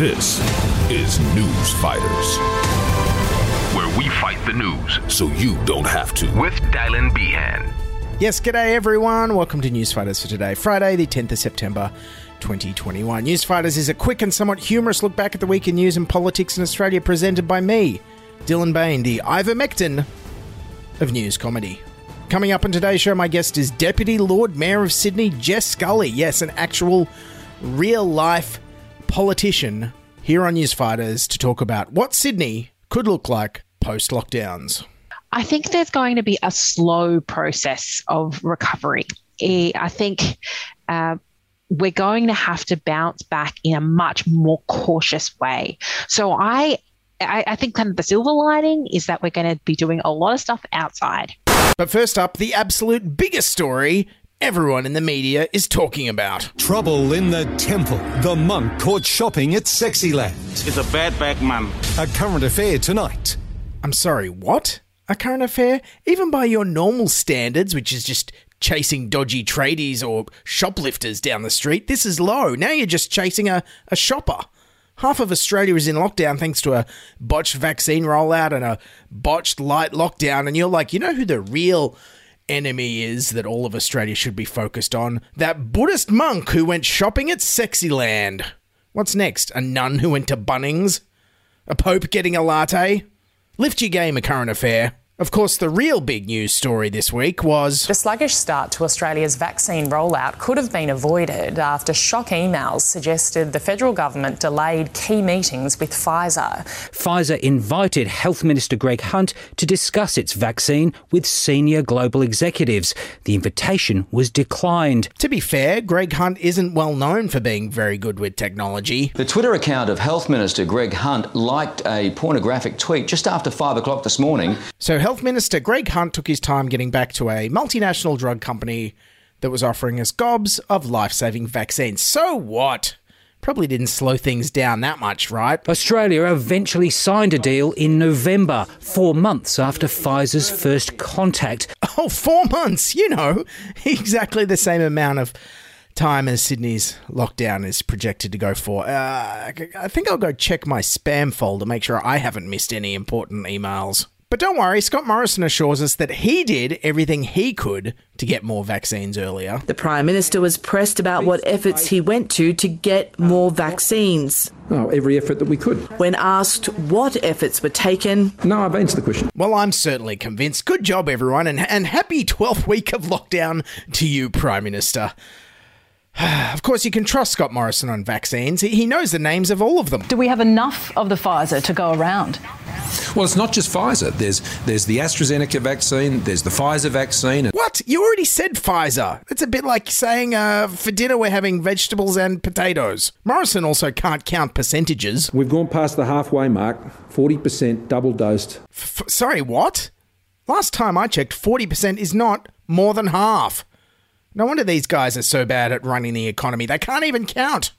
This is News Fighters, where we fight the news so you don't have to. With Dylan Behan. Yes, g'day everyone. Welcome to News Fighters for today, Friday, the 10th of September, 2021. News Fighters is a quick and somewhat humorous look back at the week in news and politics in Australia, presented by me, Dylan Behan, the ivermectin of news comedy. Coming up on today's show, my guest is Deputy Lord Mayor of Sydney, Jess Scully. Yes, an actual real life politician here on Newsfighters to talk about what Sydney could look like post lockdowns. I think there's going to be a slow process of recovery. I think uh, we're going to have to bounce back in a much more cautious way. So I, I, I think kind of the silver lining is that we're going to be doing a lot of stuff outside. But first up, the absolute biggest story everyone in the media is talking about. Trouble in the temple. The monk caught shopping at Sexyland. It's a bad back man. A current affair tonight. I'm sorry, what? A current affair? Even by your normal standards, which is just chasing dodgy tradies or shoplifters down the street, this is low. Now you're just chasing a, a shopper. Half of Australia is in lockdown thanks to a botched vaccine rollout and a botched light lockdown. And you're like, you know who the real enemy is that all of Australia should be focused on? That Buddhist monk who went shopping at Sexyland. What's next? A nun who went to Bunnings? A pope getting a latte? Lift your game, a current affair. Of course, the real big news story this week was The sluggish start to Australia's vaccine rollout could have been avoided after shock emails suggested the federal government delayed key meetings with Pfizer. Pfizer invited Health Minister Greg Hunt to discuss its vaccine with senior global executives. The invitation was declined. To be fair, Greg Hunt isn't well known for being very good with technology. The Twitter account of Health Minister Greg Hunt liked a pornographic tweet just after 5 o'clock this morning. So, Health Minister Greg Hunt took his time getting back to a multinational drug company that was offering us gobs of life saving vaccines. So what? Probably didn't slow things down that much, right? Australia eventually signed a deal in November, four months after Pfizer's first contact. Oh, four months, you know, exactly the same amount of time as Sydney's lockdown is projected to go for. Uh, I think I'll go check my spam folder, make sure I haven't missed any important emails. But don't worry, Scott Morrison assures us that he did everything he could to get more vaccines earlier. The Prime Minister was pressed about what efforts he went to to get more vaccines. Oh, every effort that we could. When asked what efforts were taken, No, I've answered the question. Well, I'm certainly convinced. Good job, everyone, and, and happy 12th week of lockdown to you, Prime Minister. Of course, you can trust Scott Morrison on vaccines. He- He knows the names of all of them. Do we have enough of the Pfizer to go around? Well, it's not just Pfizer. There's there's the AstraZeneca vaccine. There's the Pfizer vaccine. What? You already said Pfizer. It's a bit like saying uh, for dinner we're having vegetables and potatoes. Morrison also can't count percentages. We've gone past the halfway mark. Forty percent double dosed. F- sorry, what? Last time I checked, forty percent is not more than half. No wonder these guys are so bad at running the economy. They can't even count.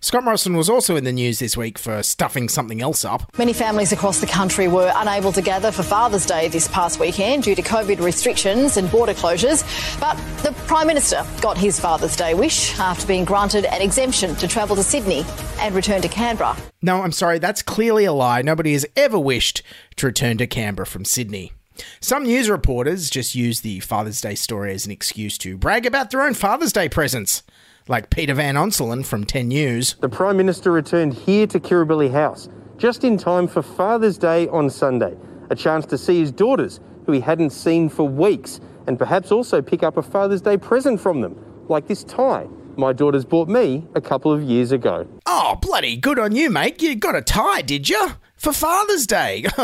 Scott Morrison was also in the news this week for stuffing something else up. Many families across the country were unable to gather for Father's Day this past weekend due to COVID restrictions and border closures. But the Prime Minister got his Father's Day wish after being granted an exemption to travel to Sydney and return to Canberra. No, I'm sorry, that's clearly a lie. Nobody has ever wished to return to Canberra from Sydney. Some news reporters just use the Father's Day story as an excuse to brag about their own Father's Day presents like Peter Van Onselen from 10 News. The Prime Minister returned here to Kirribilli House just in time for Father's Day on Sunday, a chance to see his daughters, who he hadn't seen for weeks, and perhaps also pick up a Father's Day present from them, like this tie my daughters bought me a couple of years ago. Oh, bloody good on you, mate. You got a tie, did you? For Father's Day.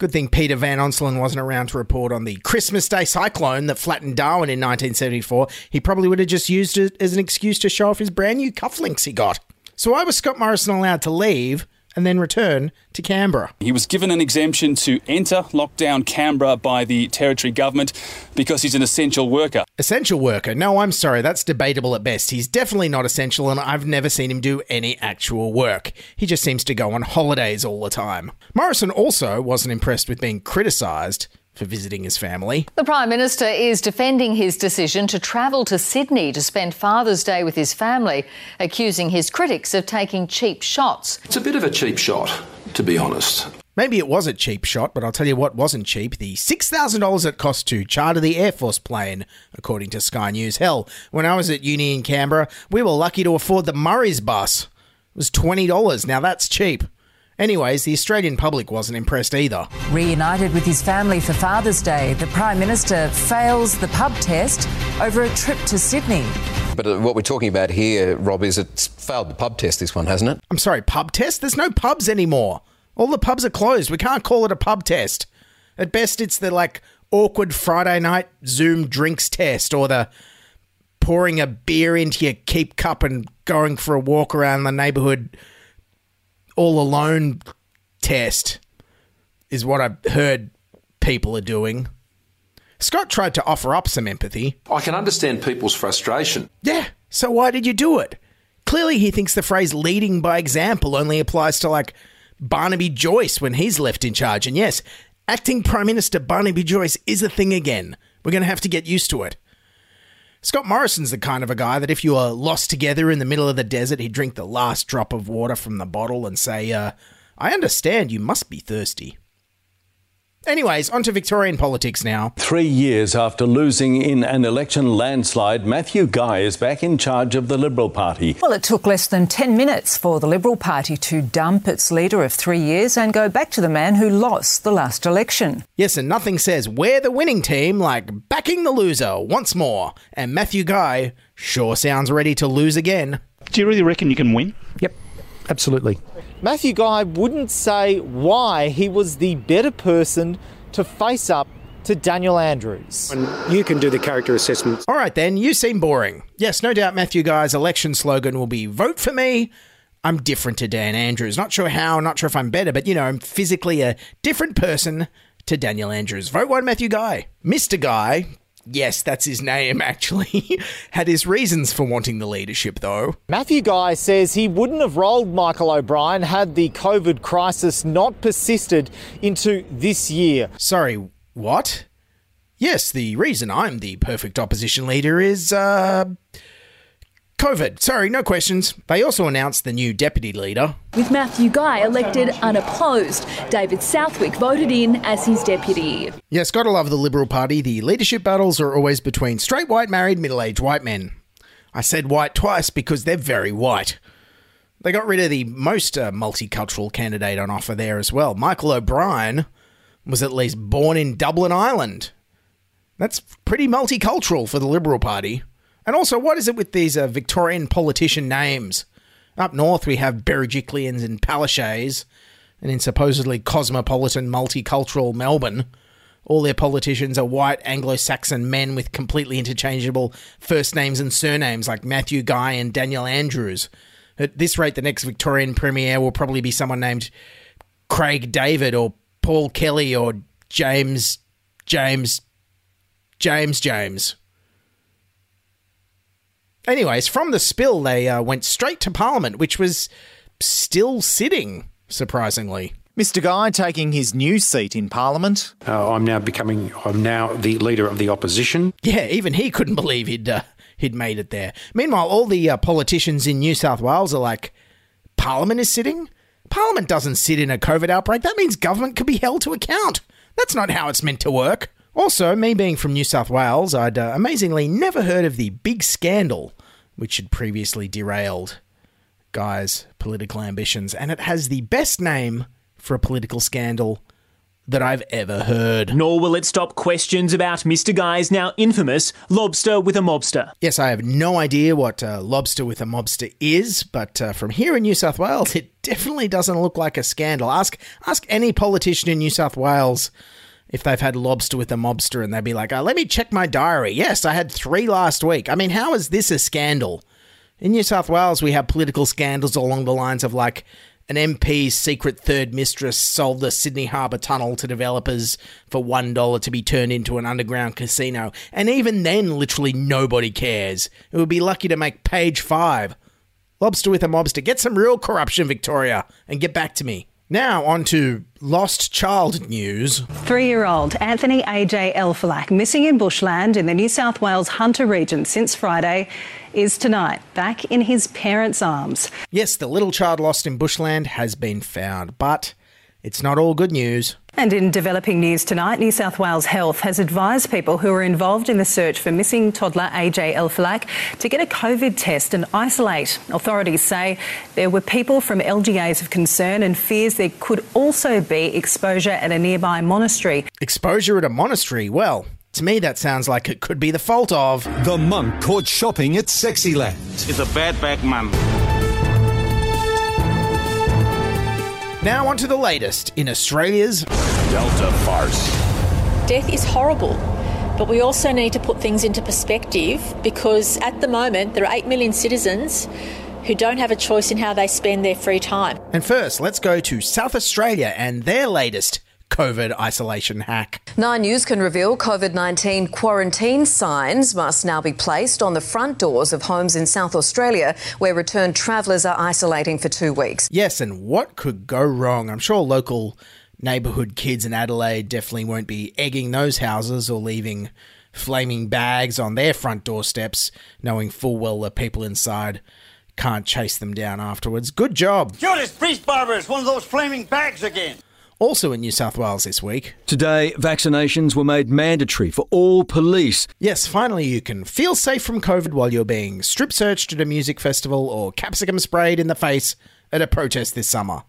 Good thing Peter Van Onselen wasn't around to report on the Christmas Day cyclone that flattened Darwin in 1974. He probably would have just used it as an excuse to show off his brand new cufflinks he got. So why was Scott Morrison allowed to leave and then return to Canberra. He was given an exemption to enter lockdown Canberra by the Territory government because he's an essential worker. Essential worker? No, I'm sorry, that's debatable at best. He's definitely not essential, and I've never seen him do any actual work. He just seems to go on holidays all the time. Morrison also wasn't impressed with being criticised for visiting his family. The Prime Minister is defending his decision to travel to Sydney to spend Father's Day with his family, accusing his critics of taking cheap shots. It's a bit of a cheap shot, to be honest. Maybe it was a cheap shot, but I'll tell you what wasn't cheap the $6,000 it cost to charter the Air Force plane, according to Sky News. Hell, when I was at uni in Canberra, we were lucky to afford the Murray's bus. It was $20. Now that's cheap. Anyways, the Australian public wasn't impressed either. Reunited with his family for Father's Day, the Prime Minister fails the pub test over a trip to Sydney. But uh, what we're talking about here, Rob, is it's failed the pub test, this one, hasn't it? I'm sorry, pub test? There's no pubs anymore. All the pubs are closed. We can't call it a pub test. At best, it's the like awkward Friday night Zoom drinks test or the pouring a beer into your keep cup and going for a walk around the neighborhood all alone test is what I've heard people are doing. Scott tried to offer up some empathy. I can understand people's frustration. Yeah, so why did you do it? Clearly, he thinks the phrase leading by example only applies to like Barnaby Joyce when he's left in charge. And yes, acting Prime Minister Barnaby Joyce is a thing again. We're going to have to get used to it. Scott Morrison's the kind of a guy that if you were lost together in the middle of the desert, he'd drink the last drop of water from the bottle and say, uh, I understand you must be thirsty. Anyways, on to Victorian politics now. Three years after losing in an election landslide, Matthew Guy is back in charge of the Liberal Party. Well, it took less than 10 minutes for the Liberal Party to dump its leader of three years and go back to the man who lost the last election. Yes, and nothing says we're the winning team like backing the loser once more. And Matthew Guy sure sounds ready to lose again. Do you really reckon you can win? Yep, absolutely. Matthew Guy wouldn't say why he was the better person to face up to Daniel Andrews. And you can do the character assessment. All right, then, you seem boring. Yes, no doubt Matthew Guy's election slogan will be vote for me. I'm different to Dan Andrews. Not sure how, not sure if I'm better, but you know, I'm physically a different person to Daniel Andrews. Vote one Matthew Guy. Mr. Guy, Yes, that's his name, actually. Had his reasons for wanting the leadership, though. Matthew Guy says he wouldn't have rolled Michael O'Brien had the COVID crisis not persisted into this year. Sorry, what? Yes, the reason I'm the perfect opposition leader is, uh. COVID. Sorry, no questions. They also announced the new deputy leader. With Matthew Guy elected unopposed, David Southwick voted in as his deputy. Yes, gotta love the Liberal Party. The leadership battles are always between straight white married middle aged white men. I said white twice because they're very white. They got rid of the most uh, multicultural candidate on offer there as well. Michael O'Brien was at least born in Dublin, Ireland. That's pretty multicultural for the Liberal Party. And also, what is it with these uh, Victorian politician names? Up north, we have Berejiklians and Palaszczuks. And in supposedly cosmopolitan, multicultural Melbourne, all their politicians are white Anglo Saxon men with completely interchangeable first names and surnames like Matthew Guy and Daniel Andrews. At this rate, the next Victorian Premier will probably be someone named Craig David or Paul Kelly or James, James, James, James. Anyways, from the spill, they uh, went straight to Parliament, which was still sitting, surprisingly. Mr. Guy taking his new seat in Parliament. Uh, I'm now becoming, I'm now the leader of the opposition. Yeah, even he couldn't believe he'd uh, he'd made it there. Meanwhile, all the uh, politicians in New South Wales are like, Parliament is sitting. Parliament doesn't sit in a COVID outbreak. That means government could be held to account. That's not how it's meant to work. Also, me being from New South Wales, I'd uh, amazingly never heard of the big scandal which had previously derailed Guy's political ambitions, and it has the best name for a political scandal that I've ever heard. Nor will it stop questions about Mr. Guy's now infamous lobster with a mobster. Yes, I have no idea what uh, lobster with a mobster is, but uh, from here in New South Wales, it definitely doesn't look like a scandal. Ask ask any politician in New South Wales if they've had lobster with a mobster, and they'd be like, uh, "Let me check my diary. Yes, I had three last week." I mean, how is this a scandal? In New South Wales, we have political scandals along the lines of like an MP's secret third mistress sold the Sydney Harbour Tunnel to developers for $1 to be turned into an underground casino. And even then, literally nobody cares. It would be lucky to make page five. Lobster with a mobster. Get some real corruption, Victoria, and get back to me. Now, on to lost child news. Three year old Anthony AJ Elfalak, missing in bushland in the New South Wales Hunter region since Friday, is tonight back in his parents' arms. Yes, the little child lost in bushland has been found, but it's not all good news. And in developing news tonight, New South Wales Health has advised people who are involved in the search for missing toddler AJ Elfalak to get a COVID test and isolate. Authorities say there were people from LGAs of concern and fears there could also be exposure at a nearby monastery. Exposure at a monastery? Well, to me, that sounds like it could be the fault of. The monk caught shopping at Sexyland. It's a bad back, man. Now, on to the latest in Australia's Delta farce. Death is horrible, but we also need to put things into perspective because at the moment there are 8 million citizens who don't have a choice in how they spend their free time. And first, let's go to South Australia and their latest COVID isolation hack. Nine News can reveal COVID 19 quarantine signs must now be placed on the front doors of homes in South Australia where returned travellers are isolating for two weeks. Yes, and what could go wrong? I'm sure local neighbourhood kids in Adelaide definitely won't be egging those houses or leaving flaming bags on their front doorsteps, knowing full well the people inside can't chase them down afterwards. Good job. Judas Priest Barber is one of those flaming bags again. Also in New South Wales this week. Today, vaccinations were made mandatory for all police. Yes, finally, you can feel safe from COVID while you're being strip searched at a music festival or capsicum sprayed in the face at a protest this summer.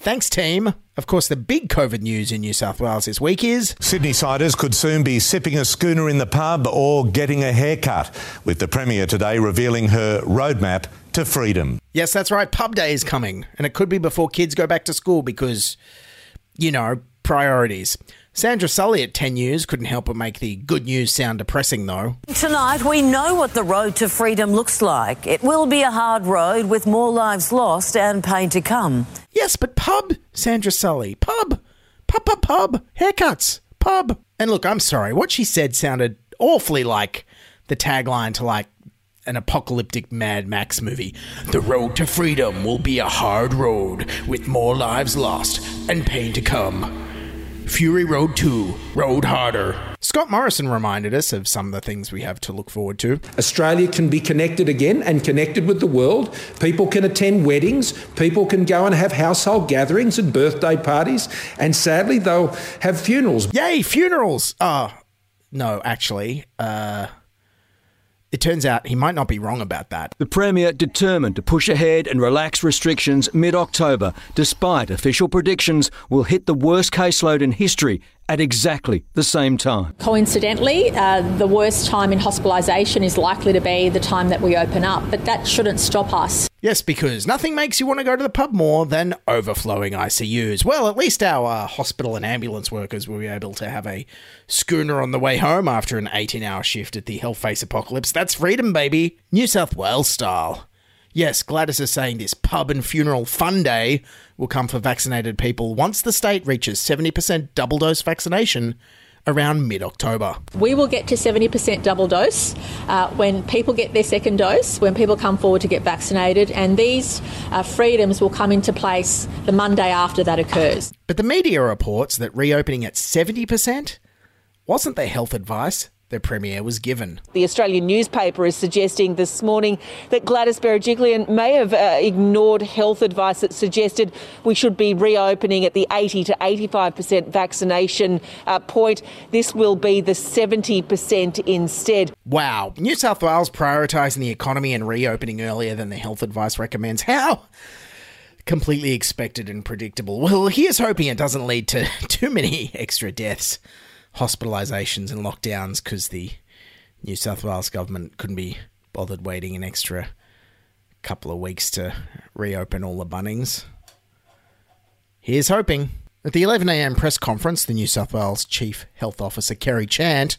Thanks, team. Of course, the big COVID news in New South Wales this week is Sydney siders could soon be sipping a schooner in the pub or getting a haircut, with the Premier today revealing her roadmap to freedom. Yes, that's right. Pub day is coming, and it could be before kids go back to school because, you know, priorities. Sandra Sully at 10 years couldn't help but make the good news sound depressing, though. Tonight, we know what the road to freedom looks like. It will be a hard road with more lives lost and pain to come. Yes, but pub, Sandra Sully. Pub. Pub, pub, pub. Haircuts. Pub. And look, I'm sorry. What she said sounded awfully like the tagline to like an apocalyptic Mad Max movie. The road to freedom will be a hard road with more lives lost and pain to come. Fury Road 2, Road Harder. Scott Morrison reminded us of some of the things we have to look forward to. Australia can be connected again and connected with the world. People can attend weddings. People can go and have household gatherings and birthday parties. And sadly, they'll have funerals. Yay, funerals! Oh, no, actually, uh, it turns out he might not be wrong about that. The Premier determined to push ahead and relax restrictions mid October, despite official predictions will hit the worst caseload in history at exactly the same time. Coincidentally, uh, the worst time in hospitalisation is likely to be the time that we open up, but that shouldn't stop us. Yes, because nothing makes you want to go to the pub more than overflowing ICUs. Well, at least our uh, hospital and ambulance workers will be able to have a schooner on the way home after an 18 hour shift at the Hellface Apocalypse. That's freedom, baby! New South Wales style. Yes, Gladys is saying this pub and funeral fun day will come for vaccinated people once the state reaches 70% double dose vaccination around mid October. We will get to 70% double dose uh, when people get their second dose, when people come forward to get vaccinated, and these uh, freedoms will come into place the Monday after that occurs. But the media reports that reopening at 70% wasn't the health advice the Premier was given. The Australian newspaper is suggesting this morning that Gladys Berejiklian may have uh, ignored health advice that suggested we should be reopening at the 80 to 85% vaccination uh, point. This will be the 70% instead. Wow. New South Wales prioritising the economy and reopening earlier than the health advice recommends. How? Completely expected and predictable. Well, here's hoping it doesn't lead to too many extra deaths hospitalisations and lockdowns because the New South Wales government couldn't be bothered waiting an extra couple of weeks to reopen all the Bunnings. Here's hoping. At the 11am press conference, the New South Wales Chief Health Officer Kerry Chant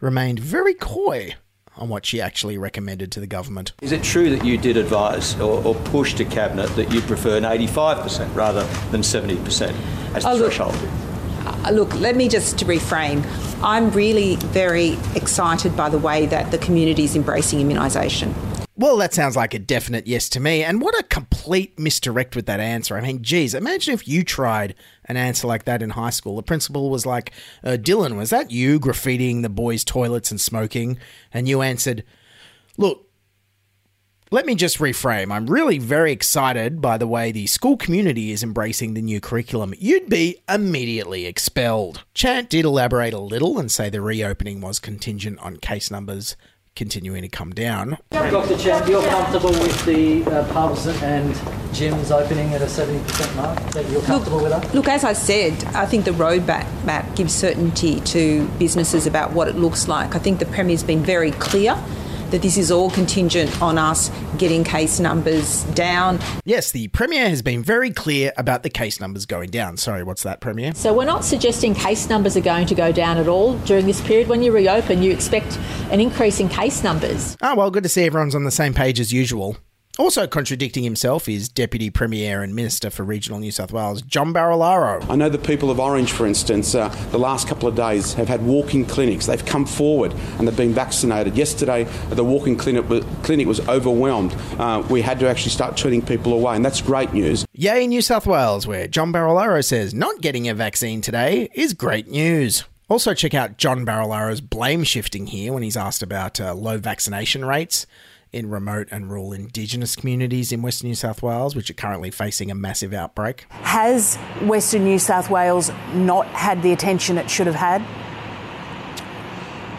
remained very coy on what she actually recommended to the government. Is it true that you did advise or, or push to Cabinet that you prefer an 85% rather than 70% as the oh, threshold? Look, look, let me just reframe. I'm really very excited by the way that the community is embracing immunisation. Well, that sounds like a definite yes to me. And what a complete misdirect with that answer. I mean, geez, imagine if you tried an answer like that in high school. The principal was like, uh, Dylan, was that you graffitiing the boys' toilets and smoking? And you answered, Look, let me just reframe. I'm really very excited by the way the school community is embracing the new curriculum. You'd be immediately expelled. Chant did elaborate a little and say the reopening was contingent on case numbers continuing to come down. Dr. Chant, you're comfortable with the uh, pubs and gyms opening at a 70% mark? That you're comfortable look, with that? Look, as I said, I think the roadmap map gives certainty to businesses about what it looks like. I think the Premier's been very clear that this is all contingent on us getting case numbers down. Yes, the Premier has been very clear about the case numbers going down. Sorry, what's that, Premier? So we're not suggesting case numbers are going to go down at all during this period. When you reopen, you expect an increase in case numbers. Ah, well, good to see everyone's on the same page as usual. Also contradicting himself is Deputy Premier and Minister for Regional New South Wales, John Barilaro. I know the people of Orange, for instance, uh, the last couple of days have had walk-in clinics. They've come forward and they've been vaccinated. Yesterday, the walk-in clinic, clinic was overwhelmed. Uh, we had to actually start turning people away, and that's great news. Yay, New South Wales, where John Barilaro says not getting a vaccine today is great news. Also, check out John Barilaro's blame shifting here when he's asked about uh, low vaccination rates in remote and rural Indigenous communities in Western New South Wales, which are currently facing a massive outbreak. Has Western New South Wales not had the attention it should have had?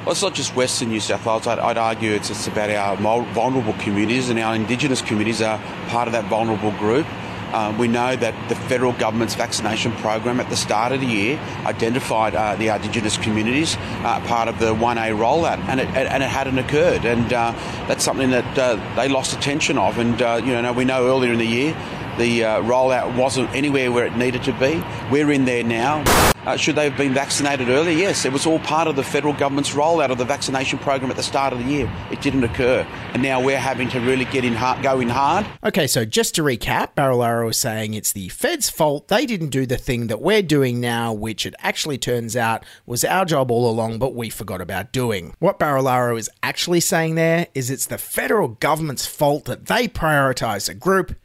Well, it's not just Western New South Wales. I'd, I'd argue it's, it's about our vulnerable communities, and our Indigenous communities are part of that vulnerable group. Uh, we know that the federal government's vaccination program at the start of the year identified uh, the Indigenous communities uh, part of the 1A rollout, and it, and it hadn't occurred. And uh, that's something that uh, they lost attention of. And uh, you know, we know earlier in the year the rollout wasn't anywhere where it needed to be. We're in there now. Uh, should they have been vaccinated earlier? Yes, it was all part of the federal government's rollout of the vaccination program at the start of the year. It didn't occur, and now we're having to really get in hard, go in hard. Okay, so just to recap, Barilaro was saying it's the Fed's fault. They didn't do the thing that we're doing now, which it actually turns out was our job all along, but we forgot about doing. What Barilaro is actually saying there is it's the federal government's fault that they prioritised a group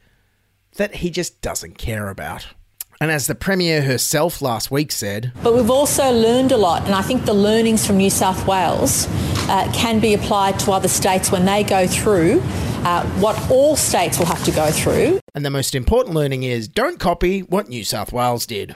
that he just doesn't care about. And as the Premier herself last week said, But we've also learned a lot, and I think the learnings from New South Wales uh, can be applied to other states when they go through uh, what all states will have to go through. And the most important learning is don't copy what New South Wales did.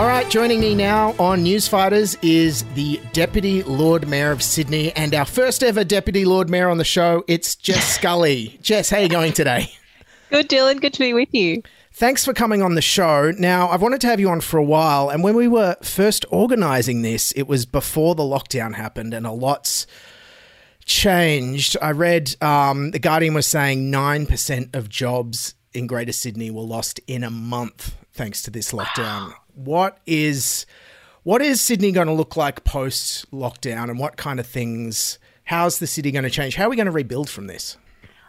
All right, joining me now on Newsfighters is the Deputy Lord Mayor of Sydney and our first ever Deputy Lord Mayor on the show. It's Jess Scully. Jess, how are you going today? Good, Dylan. Good to be with you. Thanks for coming on the show. Now, I've wanted to have you on for a while, and when we were first organising this, it was before the lockdown happened, and a lot's changed. I read um, the Guardian was saying nine percent of jobs in Greater Sydney were lost in a month thanks to this lockdown. What is what is Sydney going to look like post lockdown, and what kind of things? How's the city going to change? How are we going to rebuild from this?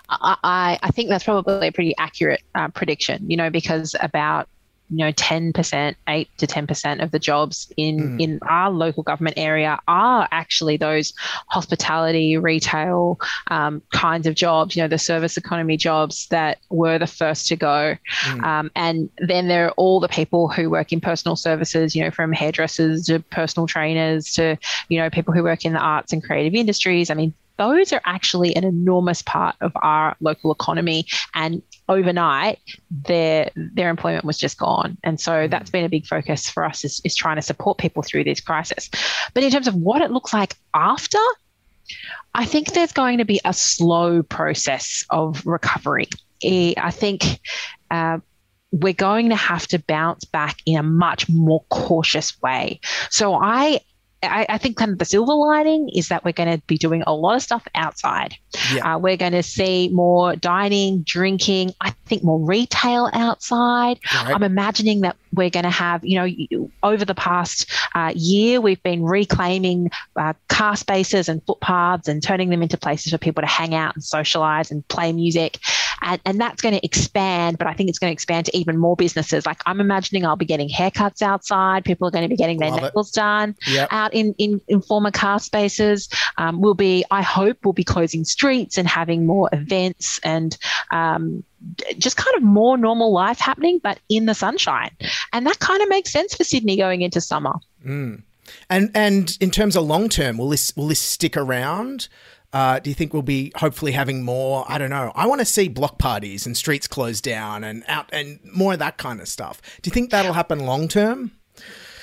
I, I think that's probably a pretty accurate uh, prediction, you know, because about you know 10% 8 to 10% of the jobs in mm. in our local government area are actually those hospitality retail um, kinds of jobs you know the service economy jobs that were the first to go mm. um, and then there are all the people who work in personal services you know from hairdressers to personal trainers to you know people who work in the arts and creative industries i mean those are actually an enormous part of our local economy and overnight their their employment was just gone and so mm. that's been a big focus for us is, is trying to support people through this crisis but in terms of what it looks like after i think there's going to be a slow process of recovery i think uh, we're going to have to bounce back in a much more cautious way. So I I, I, think kind of the silver lining is that we're going to be doing a lot of stuff outside. Yeah. Uh, we're going to see more dining, drinking, I think more retail outside. Right. I'm imagining that we're going to have, you know, over the past uh, year, we've been reclaiming uh, car spaces and footpaths and turning them into places for people to hang out and socialize and play music. And, and that's going to expand, but I think it's going to expand to even more businesses. Like I'm imagining I'll be getting haircuts outside. People are going to be getting their Love nails it. done yep. out in, in, in former car spaces. Um, we'll be, I hope, we'll be closing streets and having more events and um, just kind of more normal life happening, but in the sunshine. And that kind of makes sense for Sydney going into summer. Mm. And and in terms of long term, will this will this stick around? Uh, do you think we'll be hopefully having more? I don't know. I want to see block parties and streets closed down and out and more of that kind of stuff. Do you think that'll happen long term?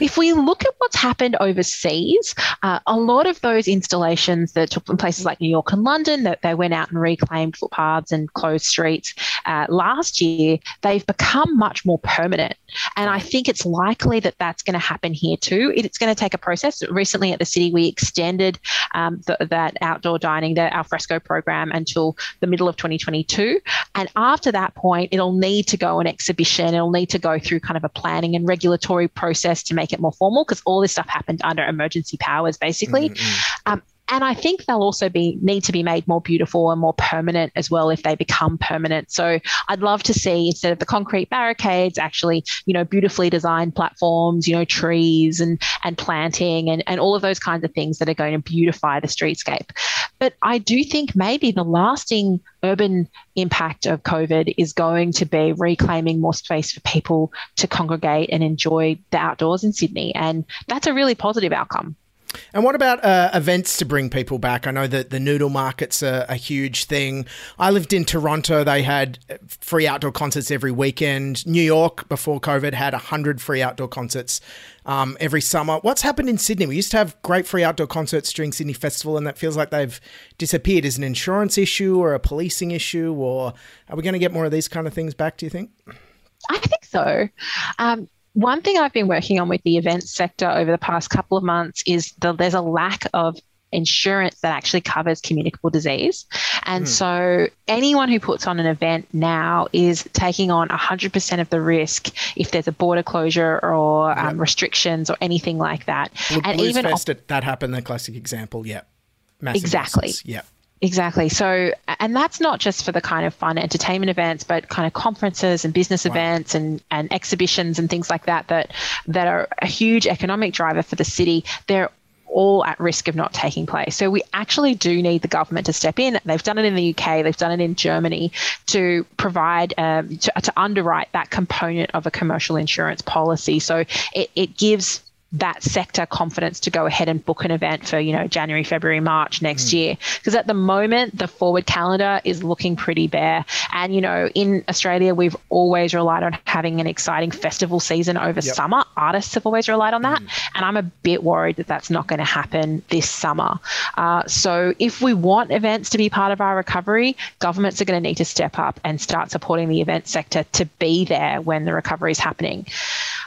If we look at what's happened overseas, uh, a lot of those installations that took in places like New York and London, that they went out and reclaimed footpaths and closed streets uh, last year, they've become much more permanent. And I think it's likely that that's going to happen here too. It's going to take a process. Recently at the city, we extended um, the, that outdoor dining, the alfresco program until the middle of 2022. And after that point, it'll need to go on exhibition. It'll need to go through kind of a planning and regulatory process to make make it more formal because all this stuff happened under emergency powers, basically. Mm-hmm. Um, and I think they'll also be need to be made more beautiful and more permanent as well if they become permanent. So I'd love to see instead of the concrete barricades, actually, you know, beautifully designed platforms, you know, trees and and planting and, and all of those kinds of things that are going to beautify the streetscape. But I do think maybe the lasting urban impact of COVID is going to be reclaiming more space for people to congregate and enjoy the outdoors in Sydney. And that's a really positive outcome. And what about uh, events to bring people back? I know that the noodle market's a, a, huge thing. I lived in Toronto. They had free outdoor concerts every weekend. New York, before COVID, had 100 free outdoor concerts um, every summer. What's happened in Sydney? We used to have great free outdoor concerts during Sydney Festival, and that feels like they've disappeared. Is an insurance issue or a policing issue, or are we going to get more of these kind of things back, do you think? I think so. Um, one thing I've been working on with the events sector over the past couple of months is that there's a lack of insurance that actually covers communicable disease. And mm. so anyone who puts on an event now is taking on 100% of the risk if there's a border closure or yep. um, restrictions or anything like that. Well, and Blues even Fest, that happened, the classic example. Yeah. Massive exactly. Yeah. Exactly. So, and that's not just for the kind of fun entertainment events, but kind of conferences and business wow. events and, and exhibitions and things like that, that, that are a huge economic driver for the city. They're all at risk of not taking place. So we actually do need the government to step in. They've done it in the UK, they've done it in Germany to provide, um, to, to underwrite that component of a commercial insurance policy. So it, it gives that sector confidence to go ahead and book an event for you know January, February, March next mm. year because at the moment the forward calendar is looking pretty bare and you know in Australia we've always relied on having an exciting festival season over yep. summer artists have always relied on that mm. and I'm a bit worried that that's not going to happen this summer uh, so if we want events to be part of our recovery governments are going to need to step up and start supporting the event sector to be there when the recovery is happening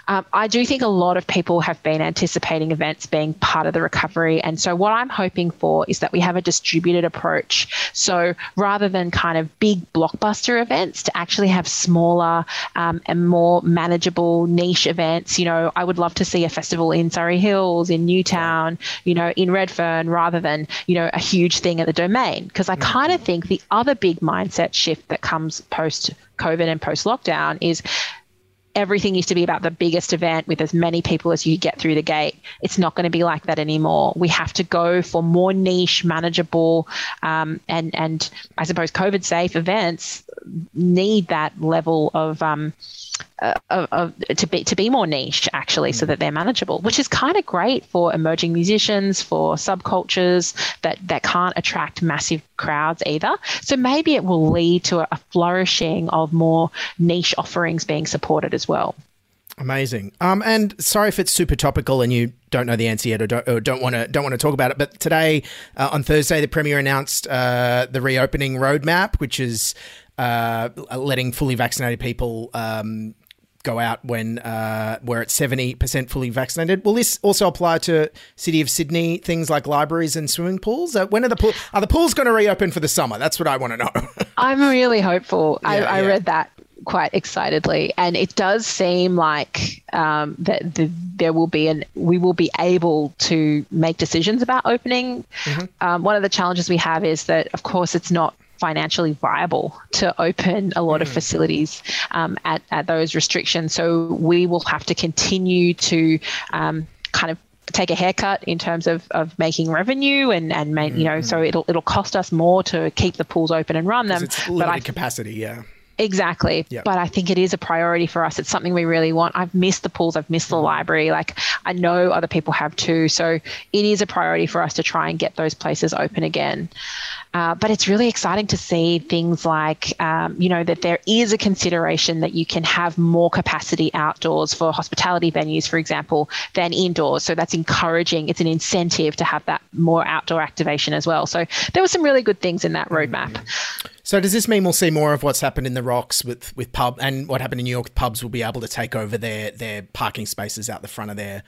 um, I do think a lot of people have been anticipating events being part of the recovery. And so, what I'm hoping for is that we have a distributed approach. So, rather than kind of big blockbuster events, to actually have smaller um, and more manageable niche events. You know, I would love to see a festival in Surry Hills, in Newtown, you know, in Redfern, rather than, you know, a huge thing at the domain. Because I kind of think the other big mindset shift that comes post COVID and post lockdown is everything used to be about the biggest event with as many people as you get through the gate. It's not going to be like that anymore. We have to go for more niche, manageable, um, and and I suppose COVID safe events need that level of um, uh, to be to be more niche actually, mm. so that they're manageable, which is kind of great for emerging musicians, for subcultures that that can't attract massive crowds either. So maybe it will lead to a, a flourishing of more niche offerings being supported as well. Amazing. Um, and sorry if it's super topical and you don't know the answer yet or don't, want to don't want to talk about it. But today, uh, on Thursday, the premier announced uh, the reopening roadmap, which is uh, letting fully vaccinated people um, go out when uh, we're at 70% fully vaccinated. Will this also apply to City of Sydney things like libraries and swimming pools? Uh, when are the pool- are the pools going to reopen for the summer? That's what I want to know. I'm really hopeful. Yeah, I, yeah. I, read that quite excitedly, and it does seem like um, that the, there will be an we will be able to make decisions about opening. Mm-hmm. Um, one of the challenges we have is that, of course, it's not financially viable to open a lot mm. of facilities um, at, at those restrictions. So we will have to continue to um, kind of take a haircut in terms of, of making revenue and and make, you know mm-hmm. so it'll it'll cost us more to keep the pools open and run them. It's limited but I, capacity, yeah. Exactly. Yep. But I think it is a priority for us. It's something we really want. I've missed the pools, I've missed the mm. library. Like I know other people have too. So it is a priority for us to try and get those places open again. Uh, but it's really exciting to see things like, um, you know, that there is a consideration that you can have more capacity outdoors for hospitality venues, for example, than indoors. So that's encouraging. It's an incentive to have that more outdoor activation as well. So there were some really good things in that roadmap. Mm-hmm. So does this mean we'll see more of what's happened in the rocks with with pub and what happened in New York? Pubs will be able to take over their their parking spaces out the front of their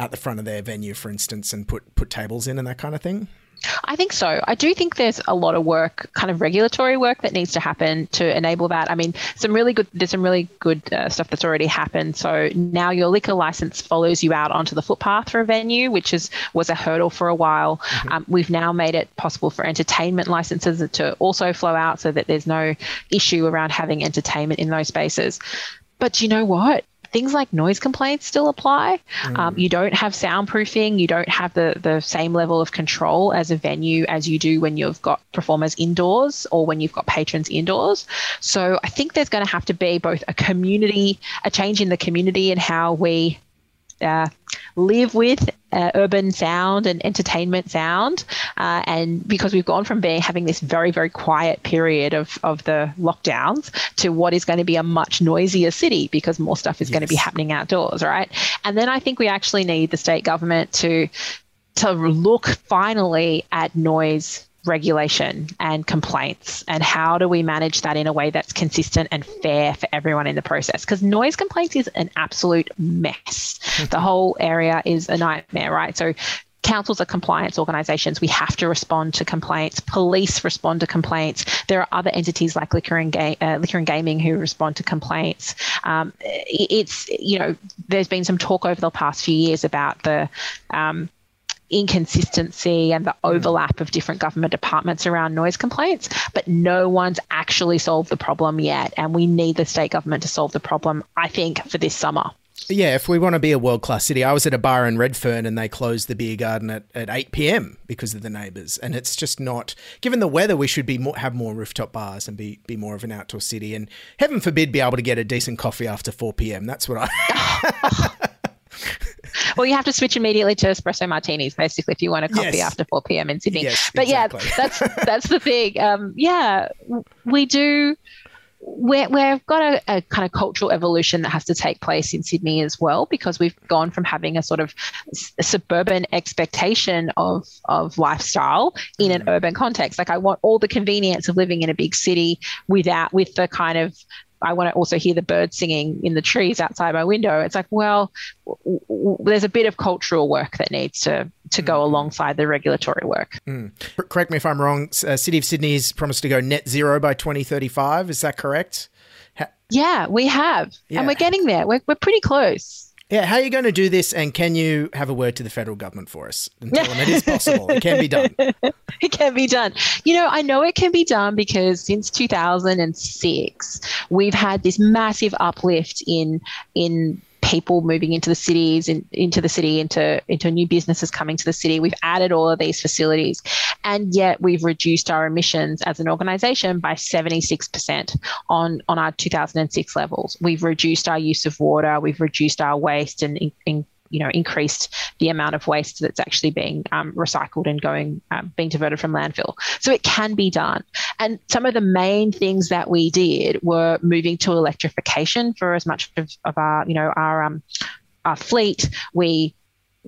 out the front of their venue, for instance, and put put tables in and that kind of thing. I think so. I do think there's a lot of work, kind of regulatory work that needs to happen to enable that. I mean, some really good, there's some really good uh, stuff that's already happened. So now your liquor license follows you out onto the footpath for a venue, which is was a hurdle for a while. Mm-hmm. Um, we've now made it possible for entertainment licenses to also flow out so that there's no issue around having entertainment in those spaces. But you know what? Things like noise complaints still apply. Mm. Um, you don't have soundproofing. You don't have the the same level of control as a venue as you do when you've got performers indoors or when you've got patrons indoors. So I think there's going to have to be both a community, a change in the community and how we uh, live with uh, urban sound and entertainment sound, uh, and because we've gone from being having this very very quiet period of of the lockdowns to what is going to be a much noisier city because more stuff is going to be happening outdoors, right? And then I think we actually need the state government to to look finally at noise regulation and complaints and how do we manage that in a way that's consistent and fair for everyone in the process because noise complaints is an absolute mess the whole area is a nightmare right so councils are compliance organisations. We have to respond to complaints. Police respond to complaints. There are other entities like liquor and, ga- uh, liquor and gaming who respond to complaints. Um, it's you know there's been some talk over the past few years about the um, inconsistency and the hmm. overlap of different government departments around noise complaints, but no one's actually solved the problem yet. And we need the state government to solve the problem, I think, for this summer. Yeah, if we want to be a world class city, I was at a bar in Redfern and they closed the beer garden at, at 8 p.m. because of the neighbours. And it's just not, given the weather, we should be more, have more rooftop bars and be, be more of an outdoor city. And heaven forbid, be able to get a decent coffee after 4 p.m. That's what I. well, you have to switch immediately to espresso martinis, basically, if you want a coffee Yes. after 4 p.m. in Sydney. Yes, but exactly. yeah, that's that's the thing. Um, yeah, we do. We're, we've got a, a kind of cultural evolution that has to take place in Sydney as well, because we've gone from having a sort of s- suburban expectation of of lifestyle in an urban context. Like I want all the convenience of living in a big city without with the kind of I want to also hear the birds singing in the trees outside my window. It's like, well, w- w- there's a bit of cultural work that needs to to go alongside the regulatory work. Mm. Correct me if I'm wrong. Uh, City of Sydney's promised to go net zero by 2035. Is that correct? Ha- Yeah, we have, Yeah. and we're getting there. We're we're pretty close. Yeah, how are you going to do this? And can you have a word to the federal government for us and tell them it is possible? It can be done. it can be done. You know, I know it can be done because since 2006, we've had this massive uplift in in people moving into the cities in, into the city into into new businesses coming to the city. We've added all of these facilities and yet we've reduced our emissions as an organization by 76% on on our 2006 levels. We've reduced our use of water we've reduced our waste and in, in, you know increased the amount of waste that's actually being um, recycled and going um, being diverted from landfill so it can be done and some of the main things that we did were moving to electrification for as much of, of our you know our um, our fleet we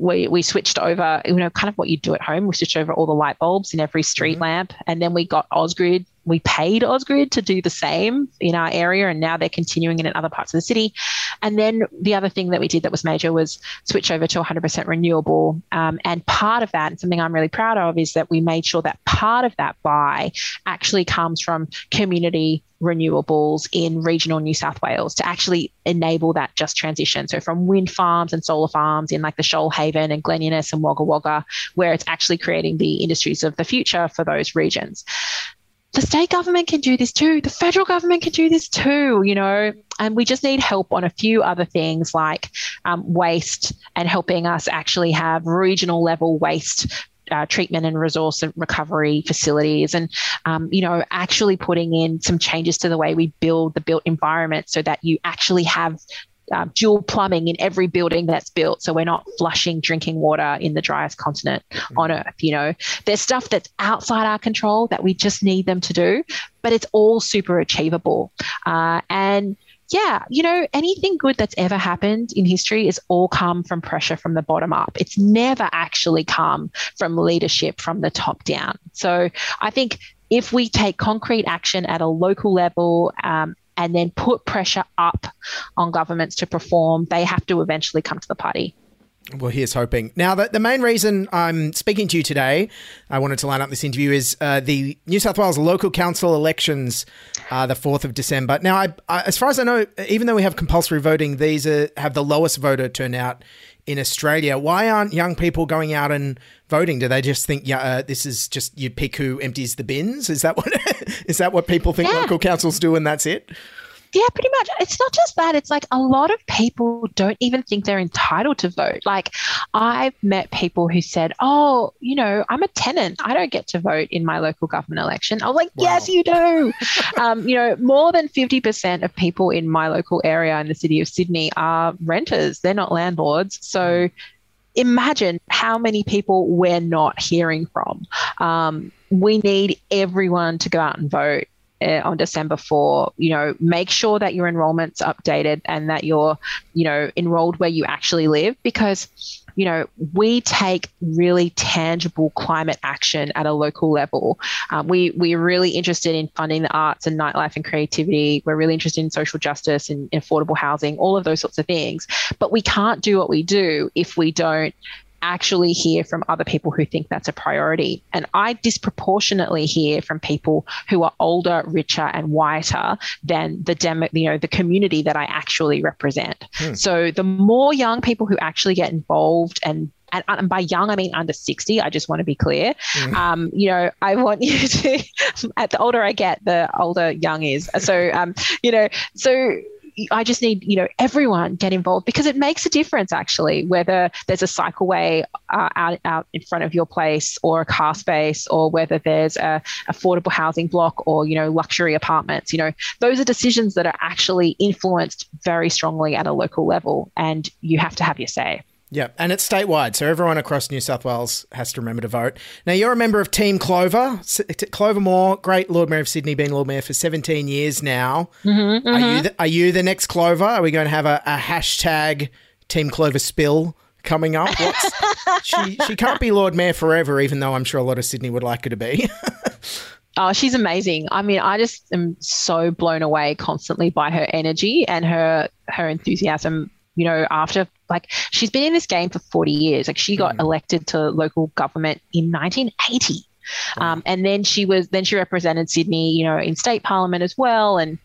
we, we switched over, you know, kind of what you do at home. We switched over all the light bulbs in every street lamp. And then we got Ausgrid. We paid Ausgrid to do the same in our area. And now they're continuing it in other parts of the city. And then the other thing that we did that was major was switch over to 100% renewable. Um, and part of that, and something I'm really proud of, is that we made sure that part of that buy actually comes from community renewables in regional New South Wales to actually enable that just transition. So from wind farms and solar farms in like the Shoalhaven and Glen Innes and Wagga Wagga, where it's actually creating the industries of the future for those regions. The state government can do this too. The federal government can do this too, you know, and we just need help on a few other things like um, waste and helping us actually have regional level waste uh, treatment and resource and recovery facilities and um, you know actually putting in some changes to the way we build the built environment so that you actually have uh, dual plumbing in every building that's built so we're not flushing drinking water in the driest continent on earth you know there's stuff that's outside our control that we just need them to do but it's all super achievable uh, and yeah, you know, anything good that's ever happened in history is all come from pressure from the bottom up. It's never actually come from leadership from the top down. So I think if we take concrete action at a local level, um, and then put pressure up on governments to perform, they have to eventually come to the party. Well, here's hoping. Now, the, the main reason I'm speaking to you today, I wanted to line up this interview, is uh, the New South Wales local council elections, uh, the 4th of December. Now, I, I, as far as I know, even though we have compulsory voting, these are, have the lowest voter turnout in Australia. Why aren't young people going out and voting? Do they just think, yeah, uh, this is just you pick who empties the bins? Is that what is that what people think Yeah. local councils do, and that's it? Yeah, pretty much. It's not just that. It's like a lot of people don't even think they're entitled to vote. Like, I've met people who said, Oh, you know, I'm a tenant. I don't get to vote in my local government election. I was like, wow. Yes, you do. um, you know, more than 50% of people in my local area in the city of Sydney are renters, they're not landlords. So, imagine how many people we're not hearing from. Um, we need everyone to go out and vote. Uh, on December 4, you know, make sure that your enrollment's updated and that you're, you know, enrolled where you actually live because you know, we take really tangible climate action at a local level. Um, we we're really interested in funding the arts and nightlife and creativity. We're really interested in social justice and affordable housing, all of those sorts of things. But we can't do what we do if we don't actually hear from other people who think that's a priority. And I disproportionately hear from people who are older, richer, and whiter than the demo, you know, the community that I actually represent. Hmm. So the more young people who actually get involved and and, and, by young I mean under 60 I just want to be clear mm. um, you know I want you to at the older I get the older young is so um, you know so I just need, you know, everyone get involved because it makes a difference actually, whether there's a cycleway uh, out, out in front of your place or a car space or whether there's a affordable housing block or, you know, luxury apartments, you know, those are decisions that are actually influenced very strongly at a local level and you have to have your say. Yeah, and it's statewide, so everyone across New South Wales has to remember to vote. Now, you're a member of Team Clover. Clover Moore, great Lord Mayor of Sydney, been Lord Mayor for 17 years now. Mm-hmm, mm-hmm. Are, you the, are you the next Clover? Are we going to have a, a hashtag Team Clover spill coming up? she, she can't be Lord Mayor forever, even though I'm sure a lot of Sydney would like her to be. Oh, she's amazing. I mean, I just am so blown away constantly by her energy and her her enthusiasm you know, after like she's been in this game for 40 years. Like she got mm. elected to local government in 1980. Um, and then she was then she represented Sydney, you know, in state parliament as well. And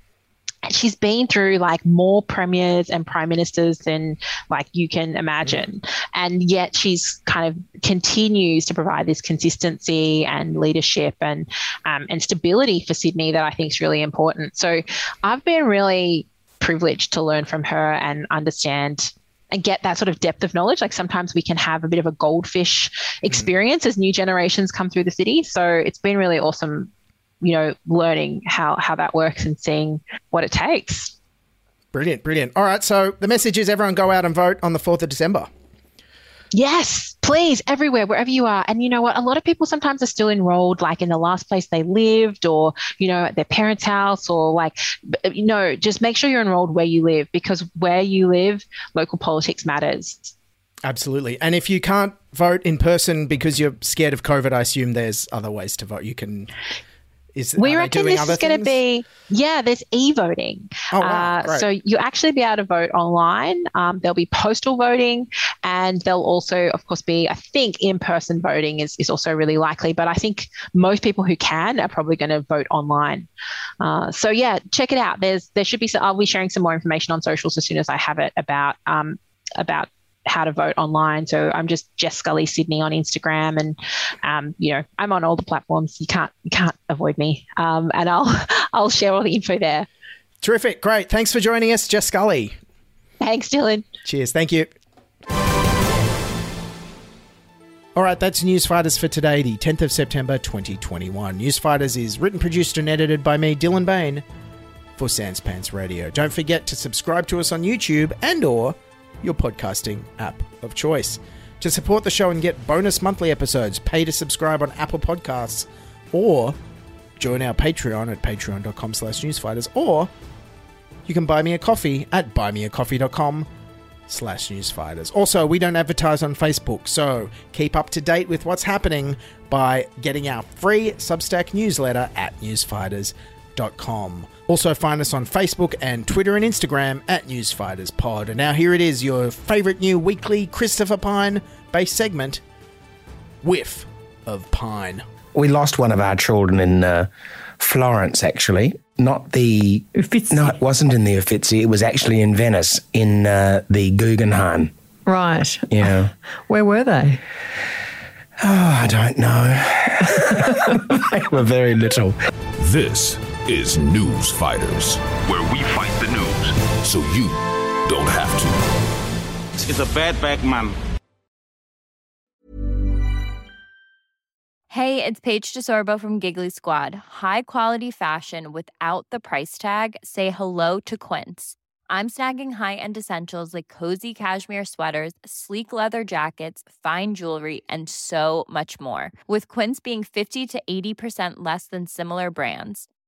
she's been through like more premiers and prime ministers than like you can imagine and yet she's kind of continues to provide this consistency and leadership and um, and stability for sydney that i think is really important so i've been really privileged to learn from her and understand and get that sort of depth of knowledge. Like sometimes we can have a bit of a goldfish mm-hmm. experience mm. as new generations come through the city. So it's been really awesome, you know, learning how how that works and seeing what it takes. Brilliant, brilliant. All right, so the message is everyone go out and vote on the 4th of December. Yes, please, everywhere, wherever you are. And you know what? A lot of people sometimes are still enrolled, like in the last place they lived, or you know, at their parents' house, or like, you know, just make sure you're enrolled where you live because where you live, local politics matters. Absolutely. And if you can't vote in person because you're scared of COVID, I assume there's other ways to vote. You can is, we reckon this is going to be, yeah, there's e voting. Oh, wow. uh, so you actually be able to vote online. Um, there'll be postal voting, and there'll also, of course, be, I think, in person voting is, is also really likely. But I think most people who can are probably going to vote online. Uh, so yeah, check it out. There's there should be some, I'll be sharing some more information on socials as soon as I have it about um, about how to vote online. So I'm just Jess Scully Sydney on Instagram, and um, you know I'm on all the platforms. You can't you can't avoid me, um, and I'll I'll share all the info there. Terrific, great. Thanks for joining us, Jess Scully. Thanks, Dylan. Cheers. Thank you. All right, that's Newsfighters for today, the 10th of September 2021. Newsfighters is written, produced, and edited by me, Dylan Behan, for Sans Pants Radio. Don't forget to subscribe to us on YouTube and/or your podcasting app of choice. To support the show and get bonus monthly episodes, pay to subscribe on Apple Podcasts or join our Patreon at patreon.com slash newsfighters or you can buy me a coffee at buymeacoffee.com slash newsfighters. Also, we don't advertise on Facebook, so keep up to date with what's happening by getting our free Substack newsletter at newsfighters.com. Also, find us on Facebook and Twitter and Instagram at NewsFightersPod. And now here it is, your favourite new weekly Christopher Pyne based segment Whiff of Pine. We lost one of our children in uh, Florence, actually. Not the. Uffizi. No, it wasn't in the Uffizi. It was actually in Venice, in uh, the Guggenheim. Right. Yeah. Where were they? Oh, I don't know. they were very little. This is News Fighters, where we fight the news so you don't have to. It's a bad bag man. Hey, it's Paige DeSorbo from Giggly Squad. High quality fashion without the price tag. Say hello to Quince. I'm snagging high-end essentials like cozy cashmere sweaters, sleek leather jackets, fine jewelry, and so much more. With Quince being 50 to 80% less than similar brands.